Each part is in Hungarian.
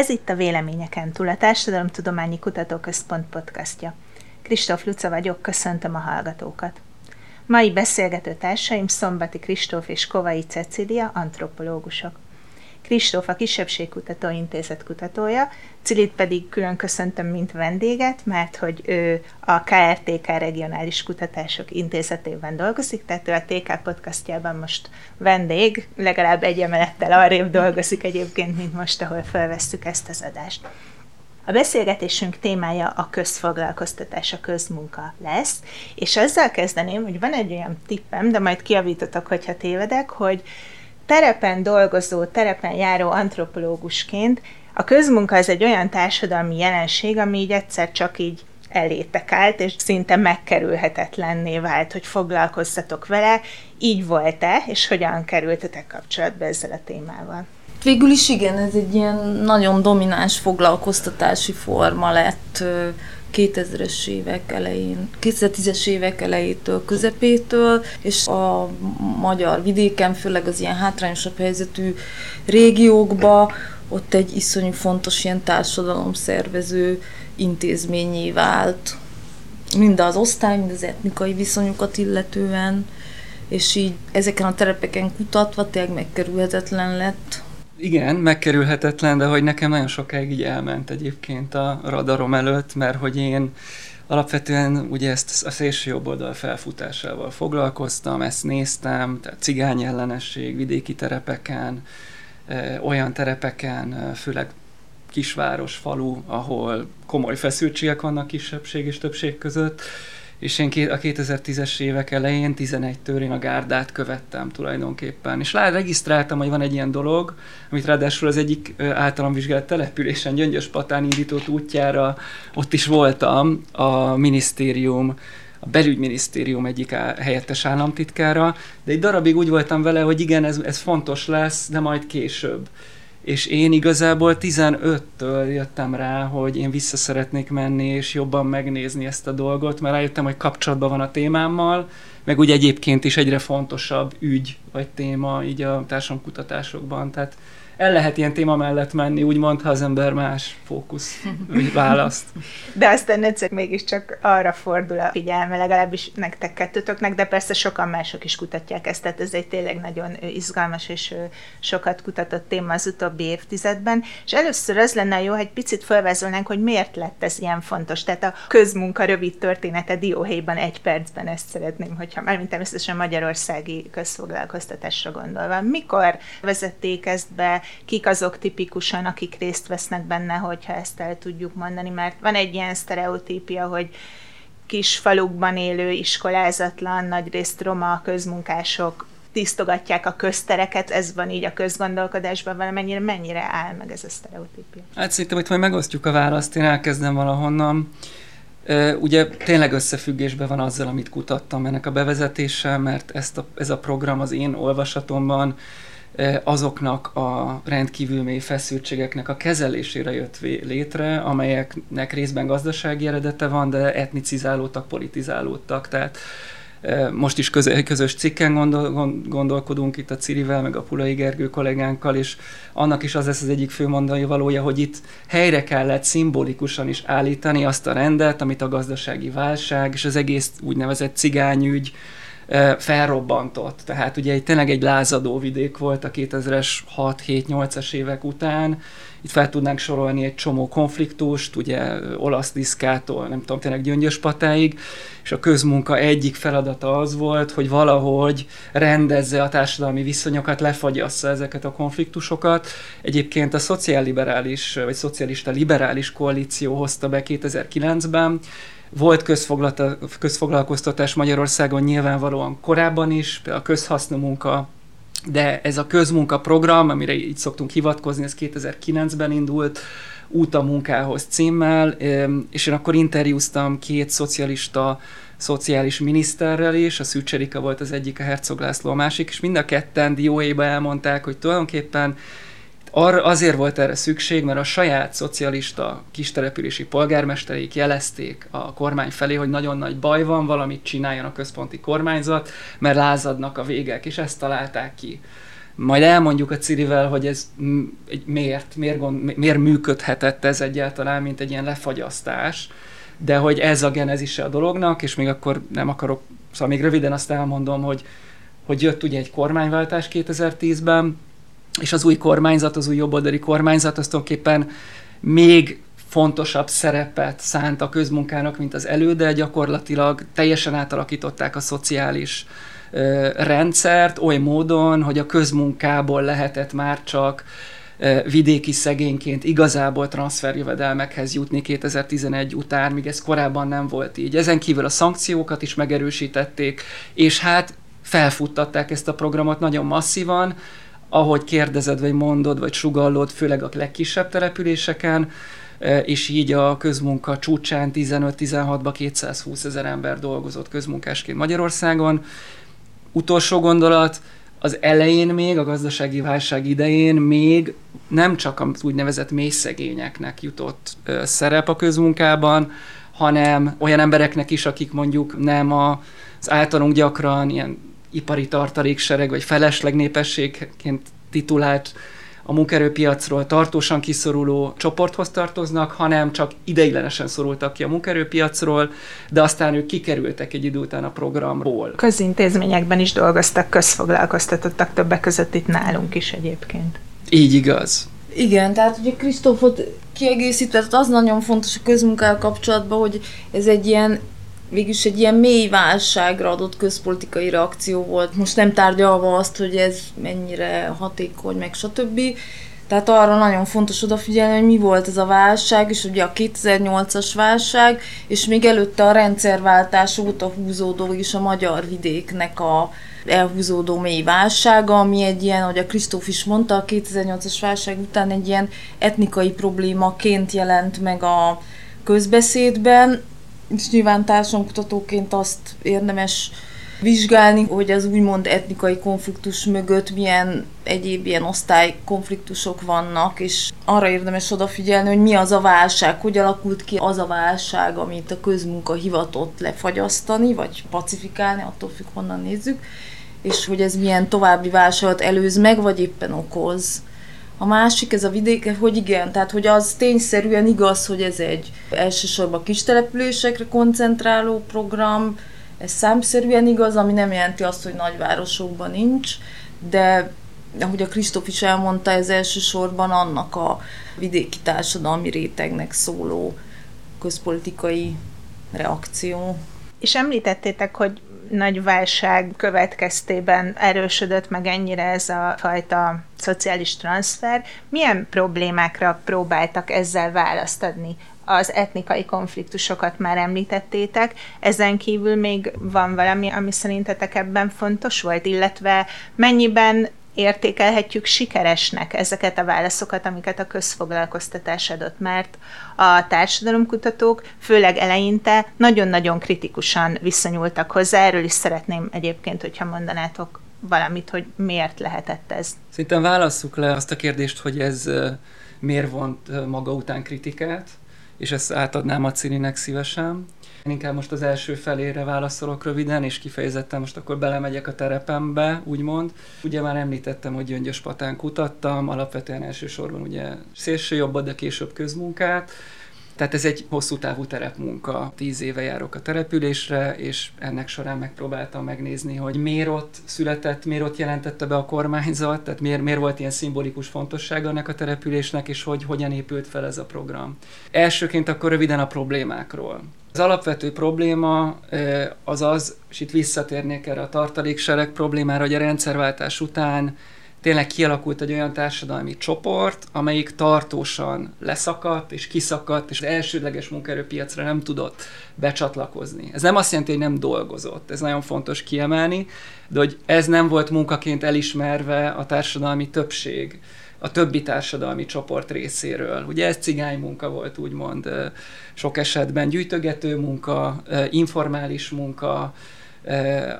Ez itt a Véleményeken túl, a Társadalomtudományi Kutatóközpont podcastja. Kristóf Luca vagyok, köszöntöm a hallgatókat. Mai beszélgető társaim Szombati Kristóf és Kovai Cecília, antropológusok. Kristóf a Kisebbségkutató Intézet kutatója, Cilit pedig külön köszöntöm, mint vendéget, mert hogy ő a KRTK Regionális Kutatások Intézetében dolgozik, tehát ő a TK podcastjában most vendég, legalább egy emelettel arrébb dolgozik egyébként, mint most, ahol felvesszük ezt az adást. A beszélgetésünk témája a közfoglalkoztatás, a közmunka lesz, és azzal kezdeném, hogy van egy olyan tippem, de majd kiavítotok, hogyha tévedek, hogy terepen dolgozó, terepen járó antropológusként a közmunka az egy olyan társadalmi jelenség, ami így egyszer csak így elétek állt, és szinte megkerülhetetlenné vált, hogy foglalkoztatok vele. Így volt-e, és hogyan kerültetek kapcsolatba ezzel a témával? Végül is igen, ez egy ilyen nagyon domináns foglalkoztatási forma lett 2000-es évek elején, 2010-es évek elejétől, közepétől, és a magyar vidéken, főleg az ilyen hátrányosabb helyzetű régiókba, ott egy iszonyú fontos ilyen társadalomszervező intézményé vált. Mind az osztály, mind az etnikai viszonyokat illetően, és így ezeken a terepeken kutatva tényleg megkerülhetetlen lett igen, megkerülhetetlen, de hogy nekem nagyon sokáig így elment egyébként a radarom előtt, mert hogy én alapvetően ugye ezt a szélső jobb oldal felfutásával foglalkoztam, ezt néztem, tehát cigány ellenesség, vidéki terepeken, olyan terepeken, főleg kisváros, falu, ahol komoly feszültségek vannak kisebbség és többség között, és én a 2010-es évek elején 11-től én a gárdát követtem tulajdonképpen. És lá, regisztráltam, hogy van egy ilyen dolog, amit ráadásul az egyik általam vizsgált településen, Gyöngyös Patán indított útjára, ott is voltam a minisztérium, a belügyminisztérium egyik helyettes államtitkára, de egy darabig úgy voltam vele, hogy igen, ez, ez fontos lesz, de majd később és én igazából 15-től jöttem rá, hogy én vissza szeretnék menni, és jobban megnézni ezt a dolgot, mert rájöttem, hogy kapcsolatban van a témámmal, meg úgy egyébként is egyre fontosabb ügy vagy téma így a társadalomkutatásokban, tehát el lehet ilyen téma mellett menni, úgymond, ha az ember más fókusz választ. De aztán egyszer mégiscsak arra fordul a figyelme, legalábbis nektek kettőtöknek, de persze sokan mások is kutatják ezt, tehát ez egy tényleg nagyon izgalmas és sokat kutatott téma az utóbbi évtizedben, és először az lenne jó, hogy egy picit felvázolnánk, hogy miért lett ez ilyen fontos. Tehát a közmunka rövid története dióhéjban egy percben ezt szeretném, hogyha már mint természetesen magyarországi közfoglalkoztatásra gondolva. Mikor vezették ezt be, kik azok tipikusan, akik részt vesznek benne, hogyha ezt el tudjuk mondani, mert van egy ilyen sztereotípia, hogy kis falukban élő, iskolázatlan, nagyrészt roma közmunkások tisztogatják a köztereket, ez van így a közgondolkodásban, valamennyire mennyire áll meg ez a sztereotípia? Hát szerintem itt majd megosztjuk a választ, én elkezdem valahonnan. Ugye tényleg összefüggésben van azzal, amit kutattam ennek a bevezetéssel, mert ezt a, ez a program az én olvasatomban azoknak a rendkívül mély feszültségeknek a kezelésére jött létre, amelyeknek részben gazdasági eredete van, de etnicizálódtak, politizálódtak. Tehát most is közös cikken gondol, gondolkodunk itt a Cirivel, meg a Pulai Gergő kollégánkkal, és annak is az lesz az egyik fő mondani valója, hogy itt helyre kellett szimbolikusan is állítani azt a rendet, amit a gazdasági válság és az egész úgynevezett cigányügy, felrobbantott. Tehát ugye egy, tényleg egy lázadó vidék volt a 2000-es 6-7-8-as évek után. Itt fel tudnánk sorolni egy csomó konfliktust, ugye olasz diszkától, nem tudom, tényleg gyöngyös patáig, és a közmunka egyik feladata az volt, hogy valahogy rendezze a társadalmi viszonyokat, lefagyassza ezeket a konfliktusokat. Egyébként a szociálliberális, vagy szocialista liberális koalíció hozta be 2009-ben, volt közfoglalkoztatás Magyarországon nyilvánvalóan korábban is, a közhasznú munka, de ez a közmunka program, amire így szoktunk hivatkozni, ez 2009-ben indult, út a munkához címmel, és én akkor interjúztam két szocialista szociális miniszterrel is, a Szűcserika volt az egyik, a Herzog László a másik, és mind a ketten dióéba elmondták, hogy tulajdonképpen Ar, azért volt erre szükség, mert a saját szocialista kistelepülési polgármestereik jelezték a kormány felé, hogy nagyon nagy baj van, valamit csináljon a központi kormányzat, mert lázadnak a végek, és ezt találták ki. majd elmondjuk a Cirivel, hogy ez miért, miért, gond, miért működhetett ez egyáltalán, mint egy ilyen lefagyasztás, de hogy ez a genezise a dolognak, és még akkor nem akarok, szóval még röviden azt elmondom, hogy, hogy jött ugye egy kormányváltás 2010-ben, és az új kormányzat, az új jobboldali kormányzat az tulajdonképpen még fontosabb szerepet szánt a közmunkának, mint az előde, gyakorlatilag teljesen átalakították a szociális ö, rendszert oly módon, hogy a közmunkából lehetett már csak vidéki szegényként igazából transferjövedelmekhez jutni 2011 után, míg ez korábban nem volt így. Ezen kívül a szankciókat is megerősítették, és hát felfuttatták ezt a programot nagyon masszívan, ahogy kérdezed, vagy mondod, vagy sugallod, főleg a legkisebb településeken, és így a közmunka csúcsán 15-16-ba 220 ezer ember dolgozott közmunkásként Magyarországon. Utolsó gondolat, az elején még, a gazdasági válság idején még nem csak az úgynevezett mély szegényeknek jutott szerep a közmunkában, hanem olyan embereknek is, akik mondjuk nem az általunk gyakran ilyen ipari tartaléksereg vagy felesleg népességként titulált a munkerőpiacról tartósan kiszoruló csoporthoz tartoznak, hanem csak ideiglenesen szorultak ki a munkerőpiacról, de aztán ők kikerültek egy idő után a programból. Közintézményekben is dolgoztak közfoglalkoztatottak többek között itt nálunk is egyébként. Így igaz. Igen, tehát ugye Kristófot kiegészítve, az nagyon fontos a közmunkával kapcsolatban, hogy ez egy ilyen végülis egy ilyen mély válságra adott közpolitikai reakció volt. Most nem tárgyalva azt, hogy ez mennyire hatékony, meg stb. Tehát arra nagyon fontos odafigyelni, hogy mi volt ez a válság, és ugye a 2008-as válság, és még előtte a rendszerváltás óta húzódó is a magyar vidéknek a elhúzódó mély válsága, ami egy ilyen, ahogy a Kristóf is mondta, a 2008-as válság után egy ilyen etnikai problémaként jelent meg a közbeszédben, és nyilván társadalomkutatóként azt érdemes vizsgálni, hogy az úgymond etnikai konfliktus mögött milyen egyéb ilyen osztálykonfliktusok vannak, és arra érdemes odafigyelni, hogy mi az a válság, hogy alakult ki az a válság, amit a közmunka hivatott lefagyasztani, vagy pacifikálni, attól függ, honnan nézzük, és hogy ez milyen további válságot előz meg, vagy éppen okoz. A másik, ez a vidék, hogy igen, tehát hogy az tényszerűen igaz, hogy ez egy elsősorban kis településekre koncentráló program, ez számszerűen igaz, ami nem jelenti azt, hogy nagyvárosokban nincs, de ahogy a Kristóf is elmondta, ez elsősorban annak a vidéki társadalmi rétegnek szóló közpolitikai reakció. És említettétek, hogy nagy válság következtében erősödött meg ennyire ez a fajta szociális transfer. Milyen problémákra próbáltak ezzel választ adni? Az etnikai konfliktusokat már említettétek, ezen kívül még van valami, ami szerintetek ebben fontos volt, illetve mennyiben értékelhetjük sikeresnek ezeket a válaszokat, amiket a közfoglalkoztatás adott, mert a társadalomkutatók főleg eleinte nagyon-nagyon kritikusan viszonyultak hozzá, erről is szeretném egyébként, hogyha mondanátok valamit, hogy miért lehetett ez. Szerintem válasszuk le azt a kérdést, hogy ez miért vont maga után kritikát, és ezt átadnám a Cirinek szívesen. Én inkább most az első felére válaszolok röviden, és kifejezetten most akkor belemegyek a terepembe, úgymond. Ugye már említettem, hogy Gyöngyös Patán kutattam, alapvetően elsősorban ugye szélső jobb, de később közmunkát, tehát ez egy hosszú távú terepmunka. Tíz éve járok a településre, és ennek során megpróbáltam megnézni, hogy miért ott született, miért ott jelentette be a kormányzat, tehát miért, miért volt ilyen szimbolikus fontossága ennek a településnek, és hogy hogyan épült fel ez a program. Elsőként akkor röviden a problémákról. Az alapvető probléma az az, és itt visszatérnék erre a tartaléksereg problémára, hogy a rendszerváltás után tényleg kialakult egy olyan társadalmi csoport, amelyik tartósan leszakadt és kiszakadt, és az elsődleges munkaerőpiacra nem tudott becsatlakozni. Ez nem azt jelenti, hogy nem dolgozott, ez nagyon fontos kiemelni, de hogy ez nem volt munkaként elismerve a társadalmi többség a többi társadalmi csoport részéről. Ugye ez cigány munka volt, úgymond sok esetben gyűjtögető munka, informális munka,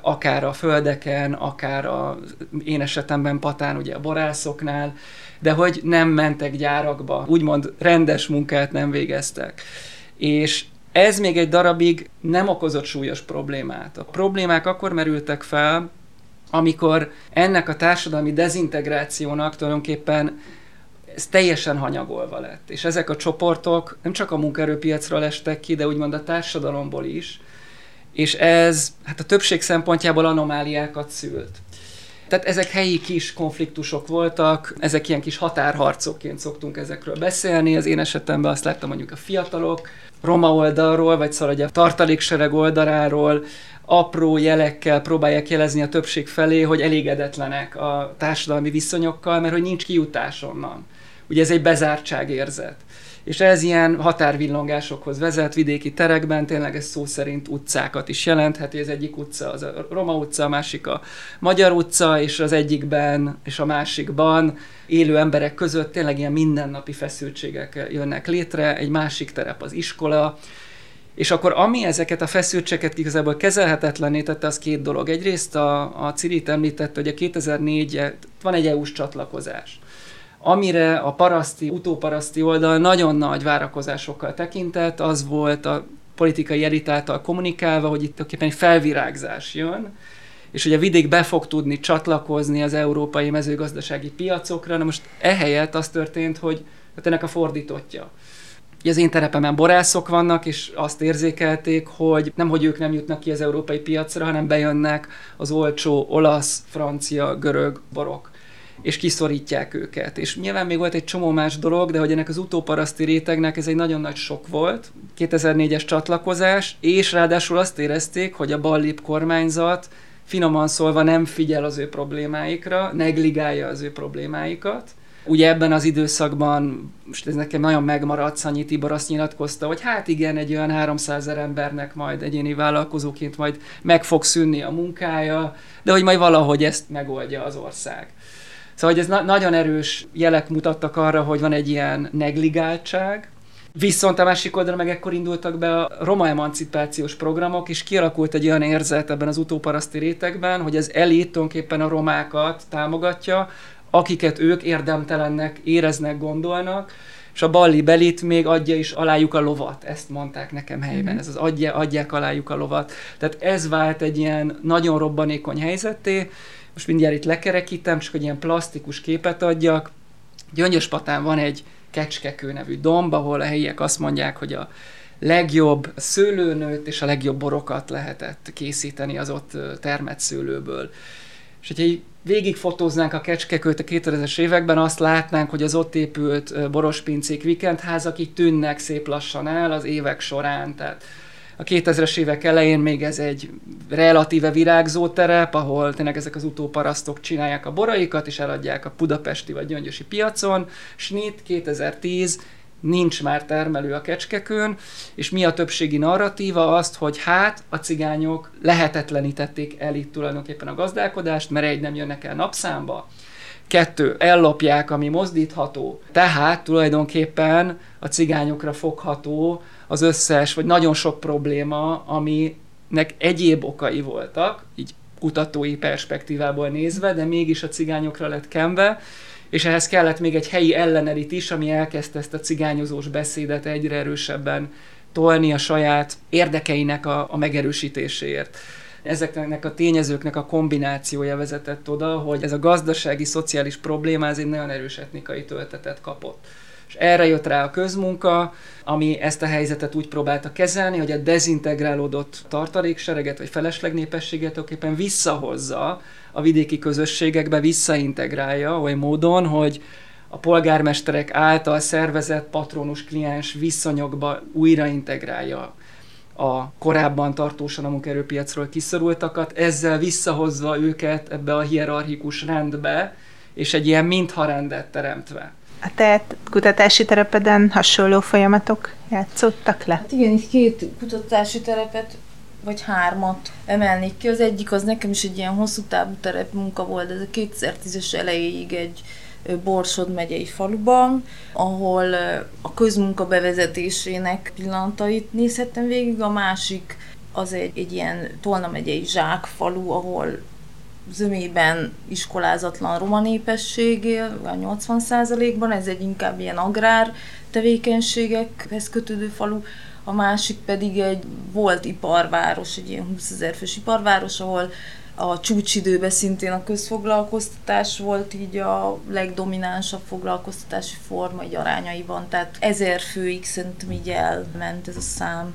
akár a földeken, akár a én esetemben Patán, ugye a borászoknál, de hogy nem mentek gyárakba, úgymond rendes munkát nem végeztek. És ez még egy darabig nem okozott súlyos problémát. A problémák akkor merültek fel, amikor ennek a társadalmi dezintegrációnak tulajdonképpen ez teljesen hanyagolva lett. És ezek a csoportok nem csak a munkaerőpiacról estek ki, de úgymond a társadalomból is, és ez hát a többség szempontjából anomáliákat szült. Tehát ezek helyi kis konfliktusok voltak, ezek ilyen kis határharcokként szoktunk ezekről beszélni. Az én esetemben azt láttam mondjuk a fiatalok, roma oldalról, vagy szóval a tartaléksereg oldaláról, apró jelekkel próbálják jelezni a többség felé, hogy elégedetlenek a társadalmi viszonyokkal, mert hogy nincs kijutás onnan. Ugye ez egy bezártság érzet és ez ilyen határvillongásokhoz vezet vidéki terekben, tényleg ez szó szerint utcákat is jelentheti, az egyik utca az a Roma utca, a másik a Magyar utca, és az egyikben és a másikban élő emberek között tényleg ilyen mindennapi feszültségek jönnek létre, egy másik terep az iskola, és akkor ami ezeket a feszültségeket igazából kezelhetetlenné tette, az két dolog. Egyrészt a, a Cirit említette, hogy a 2004 van egy EU-s csatlakozás amire a paraszti, utóparaszti oldal nagyon nagy várakozásokkal tekintett, az volt a politikai elit által kommunikálva, hogy itt tulajdonképpen egy felvirágzás jön, és hogy a vidék be fog tudni csatlakozni az európai mezőgazdasági piacokra, na most ehelyett az történt, hogy hát ennek a fordítottja. Az én terepemen borászok vannak, és azt érzékelték, hogy nem, hogy ők nem jutnak ki az európai piacra, hanem bejönnek az olcsó olasz, francia, görög borok és kiszorítják őket. És nyilván még volt egy csomó más dolog, de hogy ennek az utóparaszti rétegnek ez egy nagyon nagy sok volt, 2004-es csatlakozás, és ráadásul azt érezték, hogy a ballip kormányzat finoman szólva nem figyel az ő problémáikra, negligálja az ő problémáikat. Ugye ebben az időszakban, most ez nekem nagyon megmaradt, Szanyi Tibor azt nyilatkozta, hogy hát igen, egy olyan 300 ezer embernek majd egyéni vállalkozóként majd meg fog szűnni a munkája, de hogy majd valahogy ezt megoldja az ország. Szóval hogy ez na- nagyon erős jelek mutattak arra, hogy van egy ilyen negligáltság, Viszont a másik oldalra meg ekkor indultak be a roma emancipációs programok, és kialakult egy olyan érzet ebben az utóparaszti rétegben, hogy az elit tulajdonképpen a romákat támogatja, akiket ők érdemtelennek éreznek, gondolnak, és a balli belit még adja is alájuk a lovat, ezt mondták nekem helyben, mm-hmm. ez az adja, adják alájuk a lovat. Tehát ez vált egy ilyen nagyon robbanékony helyzetté, most mindjárt itt lekerekítem, csak hogy ilyen plastikus képet adjak. Gyöngyöspatán van egy Kecskekő nevű domb, ahol a helyiek azt mondják, hogy a legjobb szőlőnőt és a legjobb borokat lehetett készíteni az ott termett szőlőből. És hogyha így végigfotóznánk a kecskekőt a 2000-es években, azt látnánk, hogy az ott épült borospincék, vikendházak így tűnnek szép lassan el az évek során. Tehát a 2000-es évek elején még ez egy relatíve virágzó terep, ahol tényleg ezek az utóparasztok csinálják a boraikat, és eladják a budapesti vagy gyöngyösi piacon. Snit 2010 nincs már termelő a kecskekőn, és mi a többségi narratíva? Azt, hogy hát a cigányok lehetetlenítették el itt tulajdonképpen a gazdálkodást, mert egy nem jönnek el napszámba, kettő, ellopják, ami mozdítható, tehát tulajdonképpen a cigányokra fogható az összes, vagy nagyon sok probléma, aminek egyéb okai voltak, így kutatói perspektívából nézve, de mégis a cigányokra lett kenve, és ehhez kellett még egy helyi ellenerit is, ami elkezdte ezt a cigányozós beszédet egyre erősebben tolni a saját érdekeinek a, a megerősítéséért. Ezeknek a tényezőknek a kombinációja vezetett oda, hogy ez a gazdasági, szociális probléma ez egy nagyon erős etnikai töltetet kapott. És erre jött rá a közmunka, ami ezt a helyzetet úgy próbálta kezelni, hogy a dezintegrálódott tartaléksereget vagy felesleg népességet tulajdonképpen visszahozza a vidéki közösségekbe, visszaintegrálja oly módon, hogy a polgármesterek által szervezett patronus-kliens viszonyokba újraintegrálja a korábban tartósan a munkaerőpiacról kiszorultakat, ezzel visszahozva őket ebbe a hierarchikus rendbe, és egy ilyen mintha rendet teremtve. A te kutatási terepeden hasonló folyamatok játszottak le? Hát igen, itt két kutatási terepet vagy hármat emelnék ki. Az egyik az nekem is egy ilyen hosszú távú terep munka volt, ez a 2010-es elejéig egy Borsod megyei faluban, ahol a közmunka bevezetésének pillanatait nézhettem végig, a másik az egy, egy ilyen Tolna megyei zsákfalu, ahol zömében iskolázatlan roma népesség a 80%-ban, ez egy inkább ilyen agrár tevékenységekhez kötődő falu, a másik pedig egy volt iparváros, egy ilyen 20 ezer fős iparváros, ahol a csúcsidőben szintén a közfoglalkoztatás volt így a legdominánsabb foglalkoztatási forma egy arányaiban, tehát ezer főig szerintem így elment ez a szám.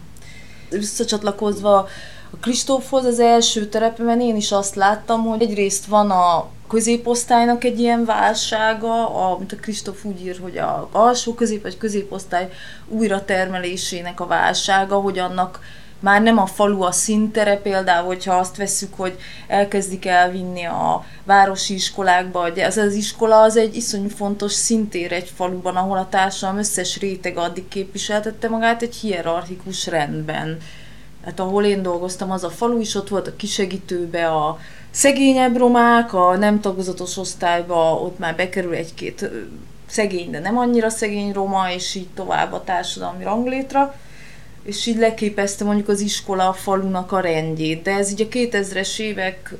Visszacsatlakozva a Kristófhoz az első terepemen én is azt láttam, hogy egyrészt van a középosztálynak egy ilyen válsága, amit a Kristóf úgy ír, hogy a alsó közép vagy középosztály újratermelésének a válsága, hogy annak már nem a falu a szintere, például, hogyha azt veszük, hogy elkezdik elvinni a városi iskolákba, ez az iskola az egy iszonyú fontos szintér egy faluban, ahol a társadalom összes réteg addig képviseltette magát egy hierarchikus rendben. Hát ahol én dolgoztam, az a falu is ott volt a kisegítőbe, a szegényebb romák, a nem tagozatos osztályba ott már bekerül egy-két szegény, de nem annyira szegény roma, és így tovább a társadalmi ranglétra. És így leképezte mondjuk az iskola a falunak a rendjét, de ez így a 2000-es évek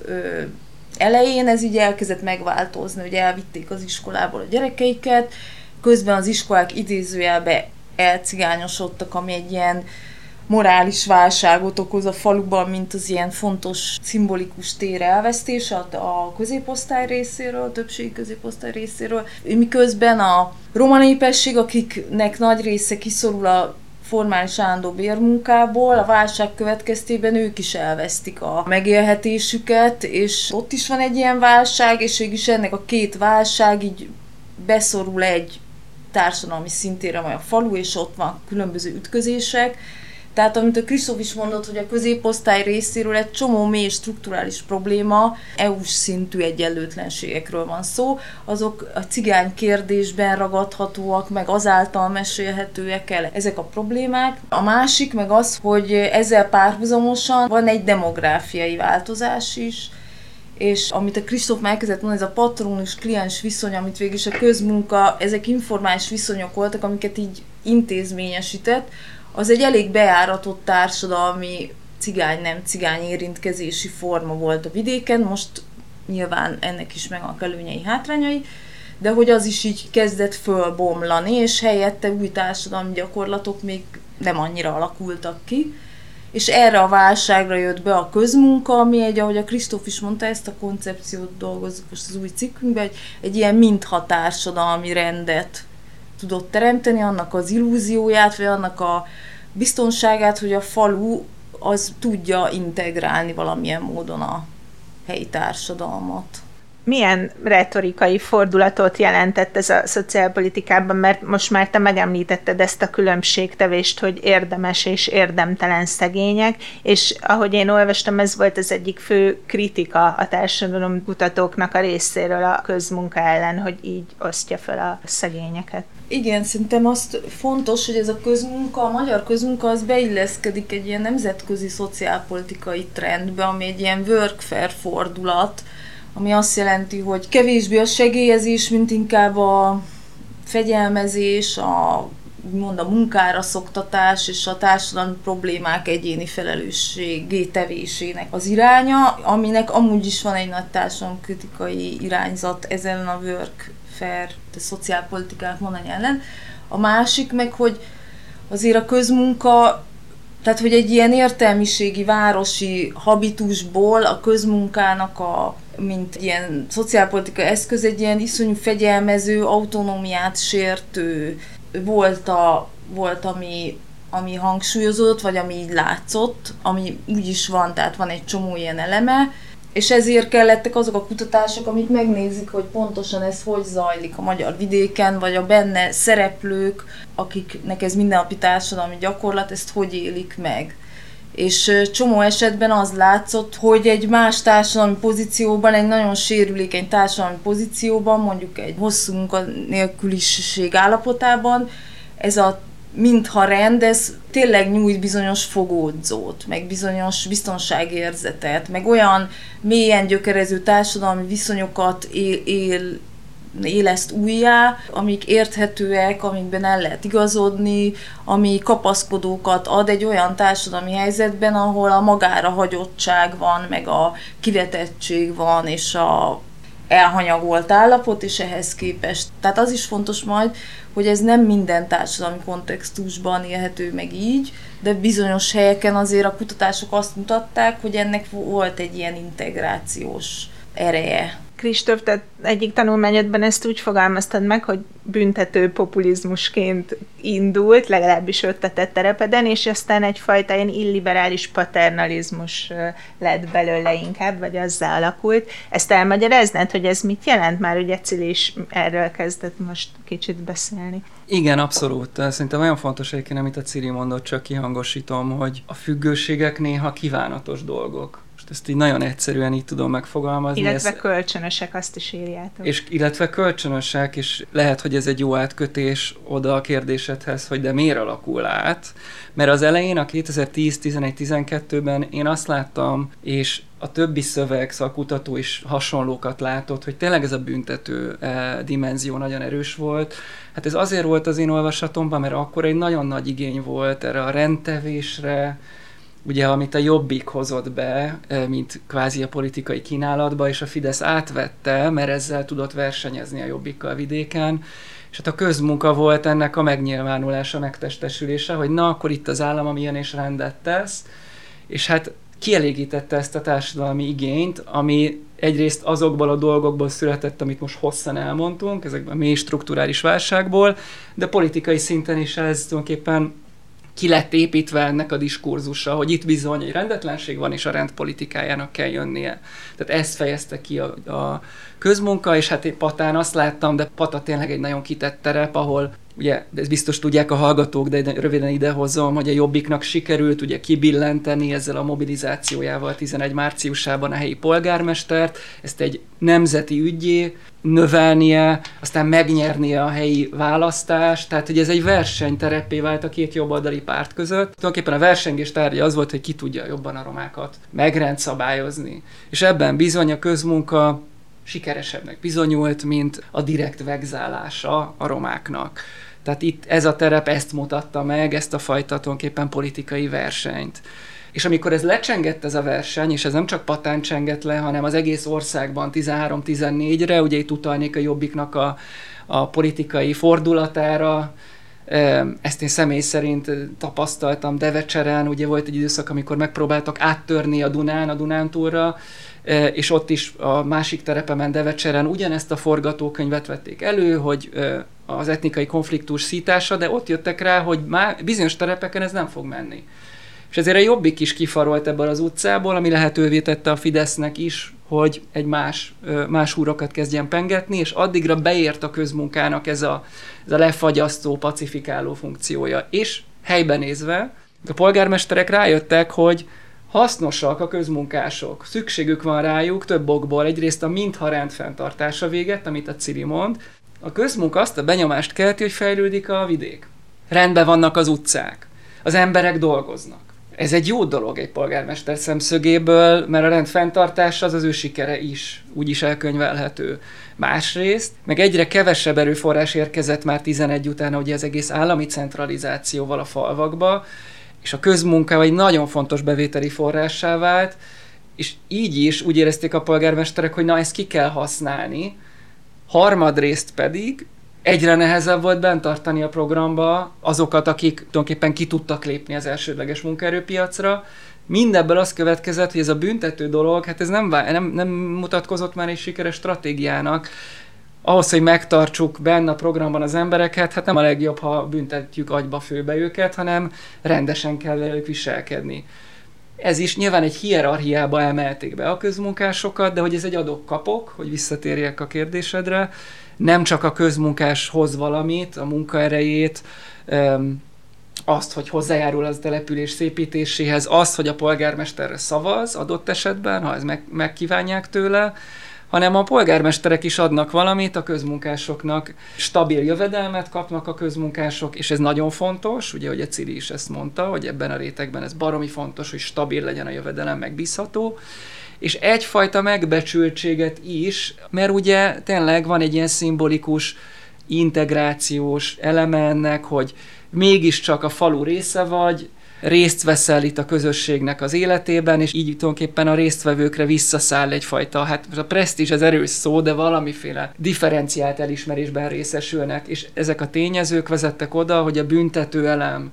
elején ez így elkezdett megváltozni, hogy elvitték az iskolából a gyerekeiket, közben az iskolák idézőjelbe elcigányosodtak, ami egy ilyen morális válságot okoz a faluban, mint az ilyen fontos szimbolikus tér elvesztés a, középosztály részéről, a többségi középosztály részéről, miközben a roma népesség, akiknek nagy része kiszorul a formális állandó bérmunkából, a válság következtében ők is elvesztik a megélhetésüket, és ott is van egy ilyen válság, és is ennek a két válság így beszorul egy társadalmi szintére, vagy a falu, és ott van különböző ütközések, tehát amit a Kristóf is mondott, hogy a középosztály részéről egy csomó mély strukturális probléma, EU-s szintű egyenlőtlenségekről van szó, azok a cigány kérdésben ragadhatóak, meg azáltal mesélhetőek el ezek a problémák. A másik meg az, hogy ezzel párhuzamosan van egy demográfiai változás is, és amit a Kristóf elkezdett mondani, ez a patronus-kliens viszony, amit végül is a közmunka, ezek informális viszonyok voltak, amiket így intézményesített, az egy elég beáratott társadalmi cigány-nem cigány érintkezési forma volt a vidéken, most nyilván ennek is meg a előnyei, hátrányai, de hogy az is így kezdett fölbomlani, és helyette új társadalmi gyakorlatok még nem annyira alakultak ki. És erre a válságra jött be a közmunka, ami egy, ahogy a Kristóf is mondta, ezt a koncepciót dolgozik most az új cikkünkben, egy, egy ilyen mintha társadalmi rendet tudott teremteni, annak az illúzióját, vagy annak a biztonságát, hogy a falu az tudja integrálni valamilyen módon a helyi társadalmat milyen retorikai fordulatot jelentett ez a szociálpolitikában, mert most már te megemlítetted ezt a különbségtevést, hogy érdemes és érdemtelen szegények, és ahogy én olvastam, ez volt az egyik fő kritika a társadalomkutatóknak a részéről a közmunka ellen, hogy így osztja fel a szegényeket. Igen, szerintem azt fontos, hogy ez a közmunka, a magyar közmunka az beilleszkedik egy ilyen nemzetközi szociálpolitikai trendbe, ami egy ilyen workfare fordulat, ami azt jelenti, hogy kevésbé a segélyezés, mint inkább a fegyelmezés, a mond a munkára szoktatás és a társadalmi problémák egyéni felelősségé tevésének az iránya, aminek amúgy is van egy nagy kritikai irányzat ezen a workfare, a szociálpolitikák mondani ellen. A másik meg, hogy azért a közmunka tehát, hogy egy ilyen értelmiségi városi habitusból a közmunkának a mint ilyen szociálpolitika eszköz, egy ilyen iszonyú fegyelmező, autonómiát sértő volt, a, volt ami, ami hangsúlyozott, vagy ami így látszott, ami úgy is van, tehát van egy csomó ilyen eleme, és ezért kellettek azok a kutatások, amik megnézik, hogy pontosan ez hogy zajlik a magyar vidéken, vagy a benne szereplők, akiknek ez mindennapi társadalmi gyakorlat, ezt hogy élik meg és csomó esetben az látszott, hogy egy más társadalmi pozícióban, egy nagyon sérülékeny társadalmi pozícióban, mondjuk egy hosszú munkanélküliség állapotában, ez a mintha rend, ez tényleg nyújt bizonyos fogódzót, meg bizonyos biztonságérzetet, meg olyan mélyen gyökerező társadalmi viszonyokat él, él éleszt újjá, amik érthetőek, amikben el lehet igazodni, ami kapaszkodókat ad egy olyan társadalmi helyzetben, ahol a magára hagyottság van, meg a kivetettség van, és a elhanyagolt állapot, és ehhez képest. Tehát az is fontos majd, hogy ez nem minden társadalmi kontextusban élhető meg így, de bizonyos helyeken azért a kutatások azt mutatták, hogy ennek volt egy ilyen integrációs ereje. Kristóf, tehát egyik tanulmányodban ezt úgy fogalmaztad meg, hogy büntető populizmusként indult, legalábbis a terepeden, és aztán egyfajta ilyen illiberális paternalizmus lett belőle inkább, vagy azzá alakult. Ezt elmagyaráznád, hogy ez mit jelent? Már ugye Cili is erről kezdett most kicsit beszélni. Igen, abszolút. Szerintem olyan fontos egyébként, amit a Ciri mondott, csak kihangosítom, hogy a függőségek néha kívánatos dolgok ezt így nagyon egyszerűen így tudom megfogalmazni. Illetve ez, kölcsönösek, azt is írjátok. És illetve kölcsönösek, és lehet, hogy ez egy jó átkötés oda a kérdésedhez, hogy de miért alakul át. Mert az elején, a 2010-11-12-ben én azt láttam, és a többi szöveg, szakkutató is hasonlókat látott, hogy tényleg ez a büntető eh, dimenzió nagyon erős volt. Hát ez azért volt az én olvasatomban, mert akkor egy nagyon nagy igény volt erre a rendtevésre, ugye amit a Jobbik hozott be, mint kvázi a politikai kínálatba, és a Fidesz átvette, mert ezzel tudott versenyezni a Jobbikkal vidéken, és hát a közmunka volt ennek a megnyilvánulása, megtestesülése, hogy na, akkor itt az állam, ami ilyen és rendet tesz, és hát kielégítette ezt a társadalmi igényt, ami egyrészt azokból a dolgokból született, amit most hosszan elmondtunk, ezekben a mély strukturális válságból, de politikai szinten is ez tulajdonképpen ki lett építve ennek a diskurzusa, hogy itt bizony egy rendetlenség van, és a rendpolitikájának kell jönnie. Tehát ezt fejezte ki a, a közmunka, és hát én Patán azt láttam, de Pata tényleg egy nagyon kitett terep, ahol ugye, de ezt biztos tudják a hallgatók, de röviden idehozom, hogy a Jobbiknak sikerült ugye kibillenteni ezzel a mobilizációjával 11 márciusában a helyi polgármestert, ezt egy nemzeti ügyé növelnie, aztán megnyernie a helyi választást, tehát hogy ez egy versenyterepé vált a két jobboldali párt között. Tulajdonképpen a versengés tárgya az volt, hogy ki tudja jobban a romákat megrendszabályozni. És ebben bizony a közmunka sikeresebbnek bizonyult, mint a direkt vegzálása a romáknak. Tehát itt ez a terep ezt mutatta meg, ezt a fajta tulajdonképpen politikai versenyt. És amikor ez lecsengett ez a verseny, és ez nem csak Patán csengett le, hanem az egész országban 13-14-re, ugye itt utalnék a Jobbiknak a, a politikai fordulatára, ezt én személy szerint tapasztaltam Devecseren, ugye volt egy időszak, amikor megpróbáltak áttörni a Dunán, a Dunántúlra, és ott is a másik terepemen Devecseren ugyanezt a forgatókönyvet vették elő, hogy az etnikai konfliktus szítása, de ott jöttek rá, hogy már bizonyos terepeken ez nem fog menni. És ezért a Jobbik is kifarolt ebből az utcából, ami lehetővé tette a Fidesznek is, hogy egy más, más úrokat kezdjen pengetni, és addigra beért a közmunkának ez a, ez a lefagyasztó, pacifikáló funkciója. És helyben nézve, a polgármesterek rájöttek, hogy hasznosak a közmunkások, szükségük van rájuk több okból. Egyrészt a mintha rendfenntartása véget, amit a Ciri mond. A közmunka azt a benyomást kelti, hogy fejlődik a vidék. Rendben vannak az utcák. Az emberek dolgoznak. Ez egy jó dolog egy polgármester szemszögéből, mert a rend fenntartása az az ő sikere is, úgy is elkönyvelhető. Másrészt, meg egyre kevesebb erőforrás érkezett már 11 után, ugye az egész állami centralizációval a falvakba, és a közmunka egy nagyon fontos bevételi forrássá vált, és így is úgy érezték a polgármesterek, hogy na ezt ki kell használni, harmadrészt pedig egyre nehezebb volt bent tartani a programba azokat, akik tulajdonképpen ki tudtak lépni az elsődleges munkaerőpiacra. Mindebből az következett, hogy ez a büntető dolog, hát ez nem, nem, nem mutatkozott már egy sikeres stratégiának. Ahhoz, hogy megtartsuk benne a programban az embereket, hát nem a legjobb, ha büntetjük agyba főbe őket, hanem rendesen kell velük viselkedni. Ez is nyilván egy hierarchiába emelték be a közmunkásokat, de hogy ez egy adok-kapok, hogy visszatérjek a kérdésedre, nem csak a közmunkás hoz valamit, a munkaerejét, azt, hogy hozzájárul az település szépítéséhez, azt, hogy a polgármesterre szavaz adott esetben, ha ez meg, megkívánják tőle, hanem a polgármesterek is adnak valamit a közmunkásoknak, stabil jövedelmet kapnak a közmunkások, és ez nagyon fontos, ugye, hogy a Ciri is ezt mondta, hogy ebben a rétegben ez baromi fontos, hogy stabil legyen a jövedelem, megbízható, és egyfajta megbecsültséget is, mert ugye tényleg van egy ilyen szimbolikus integrációs eleme ennek, hogy mégiscsak a falu része vagy, részt veszel itt a közösségnek az életében, és így tulajdonképpen a résztvevőkre visszaszáll egyfajta, hát a presztízs az erős szó, de valamiféle differenciált elismerésben részesülnek, és ezek a tényezők vezettek oda, hogy a büntető elem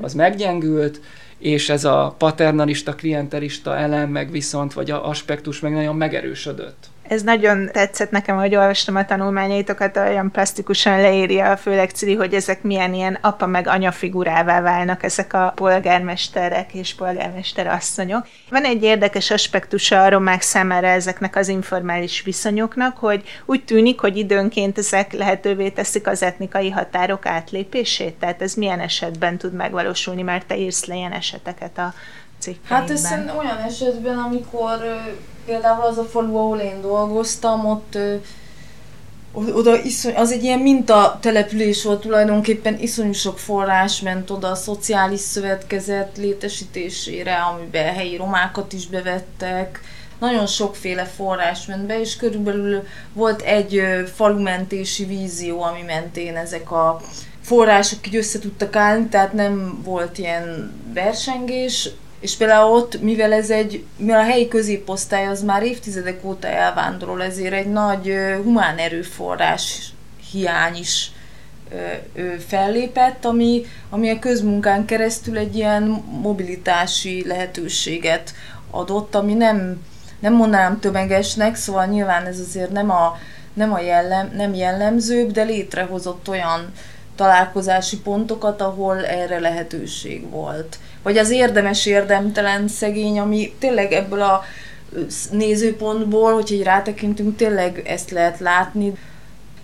az meggyengült, és ez a paternalista, klientelista elem meg viszont, vagy a aspektus meg nagyon megerősödött. Ez nagyon tetszett nekem, hogy olvastam a tanulmányaitokat, olyan plastikusan leírja, főleg Cili, hogy ezek milyen ilyen apa meg anya figurává válnak ezek a polgármesterek és polgármester asszonyok. Van egy érdekes aspektusa a romák számára ezeknek az informális viszonyoknak, hogy úgy tűnik, hogy időnként ezek lehetővé teszik az etnikai határok átlépését, tehát ez milyen esetben tud megvalósulni, mert te írsz le ilyen eseteket a cikkeimben. Hát ez olyan esetben, amikor például az a falu, ahol én dolgoztam, ott oda iszony, az egy ilyen minta település volt tulajdonképpen, iszonyú sok forrás ment oda a szociális szövetkezet létesítésére, amiben helyi romákat is bevettek, nagyon sokféle forrás ment be, és körülbelül volt egy falumentési vízió, ami mentén ezek a források így össze tudtak állni, tehát nem volt ilyen versengés, és például ott, mivel ez egy, mivel a helyi középosztály az már évtizedek óta elvándorol, ezért egy nagy humán erőforrás hiány is fellépett, ami, ami a közmunkán keresztül egy ilyen mobilitási lehetőséget adott, ami nem, nem mondanám tömegesnek, szóval nyilván ez azért nem a, nem a jellem, nem jellemzőbb, de létrehozott olyan találkozási pontokat, ahol erre lehetőség volt vagy az érdemes érdemtelen szegény, ami tényleg ebből a nézőpontból, hogyha így rátekintünk, tényleg ezt lehet látni.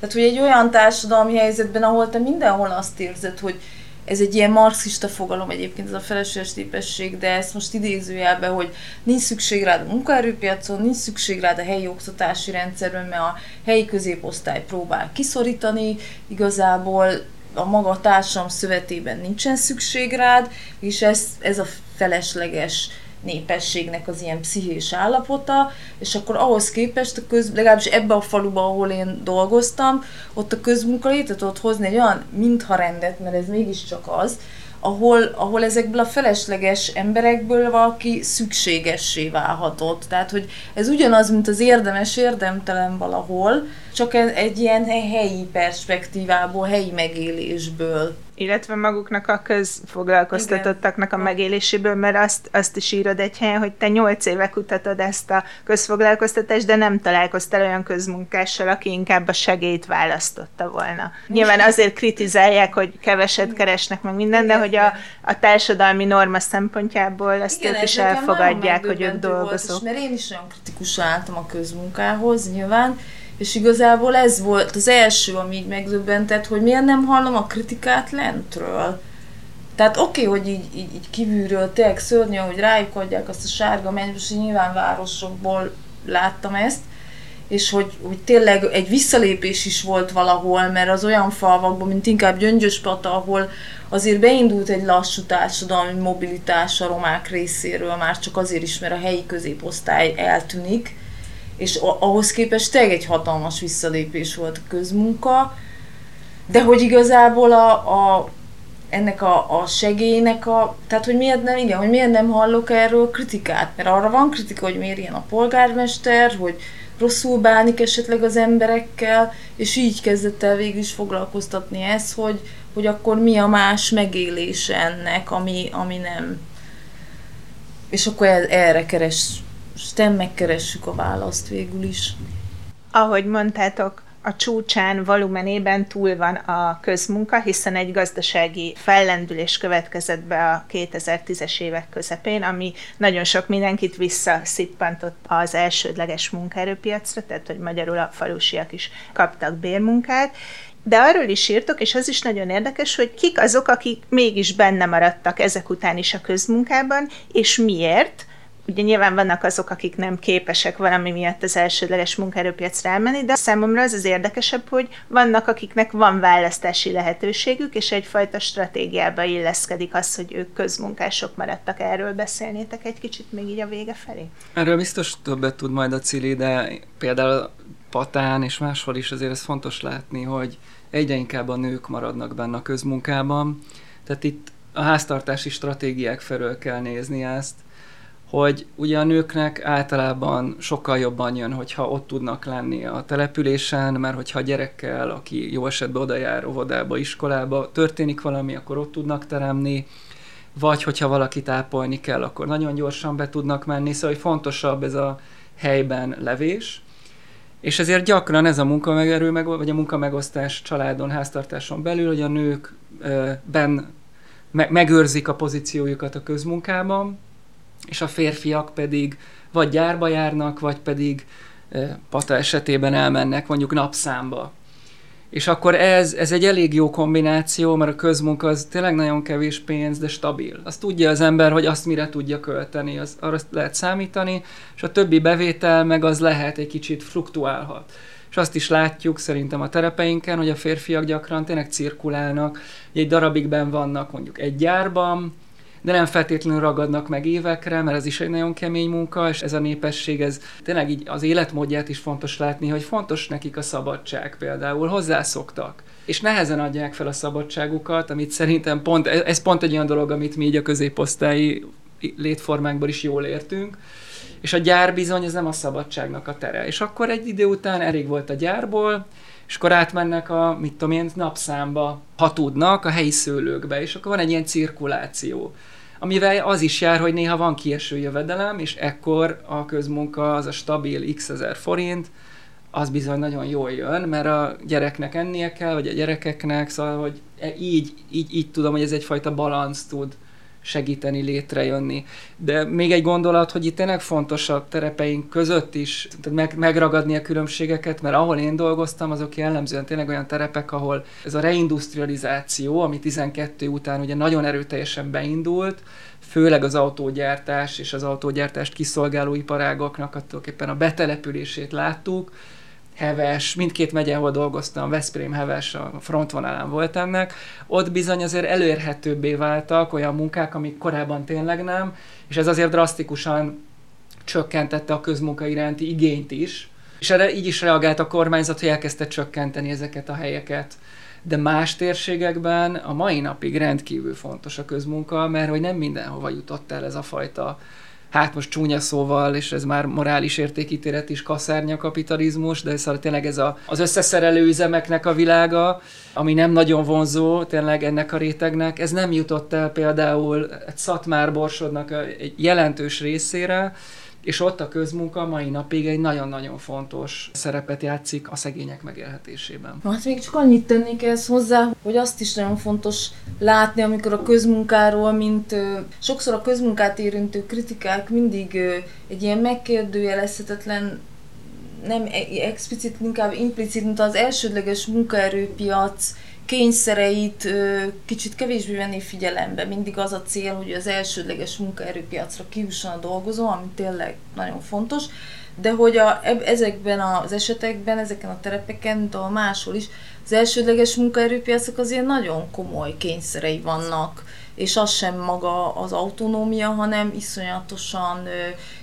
Tehát, hogy egy olyan társadalmi helyzetben, ahol te mindenhol azt érzed, hogy ez egy ilyen marxista fogalom egyébként, ez a felesleges népesség, de ezt most idézőjelbe, hogy nincs szükség rád a munkaerőpiacon, nincs szükség rád a helyi oktatási rendszerben, mert a helyi középosztály próbál kiszorítani, igazából a maga társam szövetében nincsen szükség rád, és ez, ez a felesleges népességnek az ilyen pszichés állapota, és akkor ahhoz képest a köz, legalábbis ebbe a faluba, ahol én dolgoztam, ott a közmunka létre tudott hozni egy olyan mintharendet, mert ez mégiscsak az, ahol, ahol ezekből a felesleges emberekből valaki szükségessé válhatott. Tehát, hogy ez ugyanaz, mint az érdemes érdemtelen valahol, csak egy ilyen helyi perspektívából, helyi megélésből illetve maguknak a közfoglalkoztatottaknak a megéléséből, mert azt, azt is írod egy helyen, hogy te nyolc éve kutatod ezt a közfoglalkoztatást, de nem találkoztál olyan közmunkással, aki inkább a segélyt választotta volna. Nyilván azért kritizálják, hogy keveset keresnek meg minden, de hogy a, a társadalmi norma szempontjából ezt Igen, ők is elfogadják, hogy ők dolgozók. Volt, mert én is olyan kritikus álltam a közmunkához, nyilván, és igazából ez volt az első, ami így megdöbbentett, hogy miért nem hallom a kritikát lentről. Tehát oké, okay, hogy így, így, így kívülről tényleg szörnyű, hogy rájuk adják azt a sárga mennyis, nyilván városokból láttam ezt, és hogy, hogy tényleg egy visszalépés is volt valahol, mert az olyan falvakban, mint inkább Gyöngyöspata, ahol azért beindult egy lassú társadalmi mobilitás a romák részéről, már csak azért is, mert a helyi középosztály eltűnik, és ahhoz képest tényleg egy hatalmas visszalépés volt a közmunka, de hogy igazából a, a ennek a, a segélynek a, tehát hogy miért nem, igen, hogy miért nem hallok erről kritikát, mert arra van kritika, hogy miért ilyen a polgármester, hogy rosszul bánik esetleg az emberekkel, és így kezdett el végül is foglalkoztatni ez, hogy, hogy akkor mi a más megélése ennek, ami, ami nem. És akkor erre keres aztán megkeressük a választ végül is. Ahogy mondtátok, a csúcsán volumenében túl van a közmunka, hiszen egy gazdasági fellendülés következett be a 2010-es évek közepén, ami nagyon sok mindenkit visszaszippantott az elsődleges munkaerőpiacra, tehát hogy magyarul a falusiak is kaptak bérmunkát, de arról is írtok, és az is nagyon érdekes, hogy kik azok, akik mégis benne maradtak ezek után is a közmunkában, és miért, Ugye nyilván vannak azok, akik nem képesek valami miatt az elsődleges munkaerőpiacra elmenni, de számomra az az érdekesebb, hogy vannak, akiknek van választási lehetőségük, és egyfajta stratégiába illeszkedik az, hogy ők közmunkások maradtak. Erről beszélnétek egy kicsit még így a vége felé? Erről biztos többet tud majd a Cili, de például Patán és máshol is azért ez fontos látni, hogy egyre inkább a nők maradnak benne a közmunkában. Tehát itt a háztartási stratégiák felől kell nézni ezt, hogy ugye a nőknek általában sokkal jobban jön, hogyha ott tudnak lenni a településen, mert hogyha a gyerekkel, aki jó esetben oda jár óvodába, iskolába, történik valami, akkor ott tudnak teremni, vagy hogyha valakit ápolni kell, akkor nagyon gyorsan be tudnak menni, szóval hogy fontosabb ez a helyben levés, és ezért gyakran ez a munkamegerő, vagy a munkamegosztás családon, háztartáson belül, hogy a nők ben megőrzik a pozíciójukat a közmunkában, és a férfiak pedig vagy gyárba járnak, vagy pedig pata esetében elmennek mondjuk napszámba. És akkor ez, ez egy elég jó kombináció, mert a közmunka az tényleg nagyon kevés pénz, de stabil. Azt tudja az ember, hogy azt mire tudja költeni, az, arra lehet számítani, és a többi bevétel meg az lehet egy kicsit fluktuálhat. És azt is látjuk szerintem a terepeinken, hogy a férfiak gyakran tényleg cirkulálnak, egy darabig ben vannak mondjuk egy gyárban, de nem feltétlenül ragadnak meg évekre, mert ez is egy nagyon kemény munka, és ez a népesség, ez tényleg így az életmódját is fontos látni, hogy fontos nekik a szabadság például, hozzászoktak. És nehezen adják fel a szabadságukat, amit szerintem pont, ez pont egy olyan dolog, amit mi így a középosztályi létformánkból is jól értünk, és a gyár bizony, ez nem a szabadságnak a tere. És akkor egy idő után elég volt a gyárból, és akkor átmennek a, mit tudom én, napszámba, ha tudnak, a helyi szőlőkbe, és akkor van egy ilyen cirkuláció amivel az is jár, hogy néha van kieső jövedelem, és ekkor a közmunka, az a stabil x ezer forint, az bizony nagyon jól jön, mert a gyereknek ennie kell, vagy a gyerekeknek, szóval, hogy e, így, így, így tudom, hogy ez egyfajta balansz tud segíteni létrejönni. De még egy gondolat, hogy itt tényleg fontos a terepeink között is meg, megragadni a különbségeket, mert ahol én dolgoztam, azok jellemzően tényleg olyan terepek, ahol ez a reindustrializáció, ami 12 után ugye nagyon erőteljesen beindult, főleg az autógyártás és az autógyártást kiszolgáló iparágoknak tulajdonképpen a betelepülését láttuk, Heves, mindkét megye, ahol dolgoztam, Veszprém, Heves, a frontvonalán volt ennek, ott bizony azért elérhetőbbé váltak olyan munkák, amik korábban tényleg nem, és ez azért drasztikusan csökkentette a közmunka iránti igényt is, és erre így is reagált a kormányzat, hogy elkezdte csökkenteni ezeket a helyeket. De más térségekben a mai napig rendkívül fontos a közmunka, mert hogy nem mindenhova jutott el ez a fajta hát most csúnya szóval, és ez már morális értékítélet is, kaszárnya kapitalizmus, de szóval tényleg ez a, az összeszerelő üzemeknek a világa, ami nem nagyon vonzó tényleg ennek a rétegnek, ez nem jutott el például egy Szatmár Borsodnak egy jelentős részére, és ott a közmunka mai napig egy nagyon-nagyon fontos szerepet játszik a szegények megélhetésében. Hát még csak annyit tennék ehhez hozzá, hogy azt is nagyon fontos látni, amikor a közmunkáról, mint ö, sokszor a közmunkát érintő kritikák mindig ö, egy ilyen megkérdőjelezhetetlen nem e-, explicit, inkább implicit, mint az elsődleges munkaerőpiac kényszereit kicsit kevésbé venni figyelembe. Mindig az a cél, hogy az elsődleges munkaerőpiacra kijusson a dolgozó, ami tényleg nagyon fontos, de hogy a, ezekben az esetekben, ezeken a terepeken, de a máshol is, az elsődleges munkaerőpiacok azért nagyon komoly kényszerei vannak, és az sem maga az autonómia, hanem iszonyatosan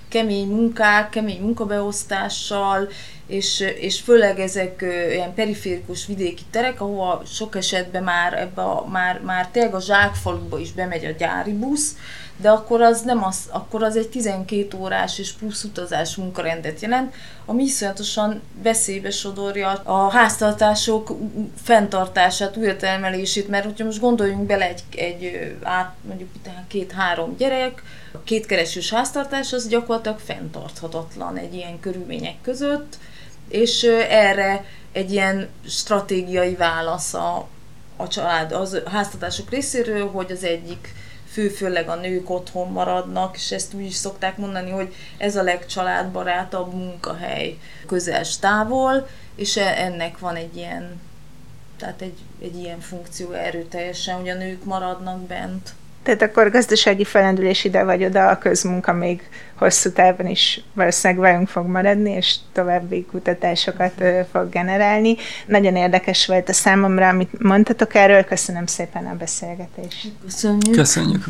kemény munkák, kemény munkabeosztással, és, és főleg ezek ilyen periférikus vidéki terek, ahol sok esetben már, ebbe a, már, már tényleg a zsákfaluba is bemegy a gyári busz, de akkor az nem az, akkor az egy 12 órás és plusz utazás munkarendet jelent, ami iszonyatosan veszélybe sodorja a háztartások fenntartását, újratermelését, mert hogyha most gondoljunk bele egy, egy át, mondjuk két-három gyerek, a kétkeresős háztartás az gyakorlatilag fenntarthatatlan egy ilyen körülmények között, és erre egy ilyen stratégiai válasz a, a család, az a háztartások részéről, hogy az egyik fő, főleg a nők otthon maradnak, és ezt úgy is szokták mondani, hogy ez a legcsaládbarátabb munkahely közels távol, és e, ennek van egy ilyen, tehát egy, egy ilyen funkció erőteljesen, hogy a nők maradnak bent. Tehát akkor gazdasági felendülés ide vagy oda, a közmunka még hosszú távon is valószínűleg velünk fog maradni, és további kutatásokat fog generálni. Nagyon érdekes volt a számomra, amit mondtatok erről. Köszönöm szépen a beszélgetést. Köszönjük. Köszönjük.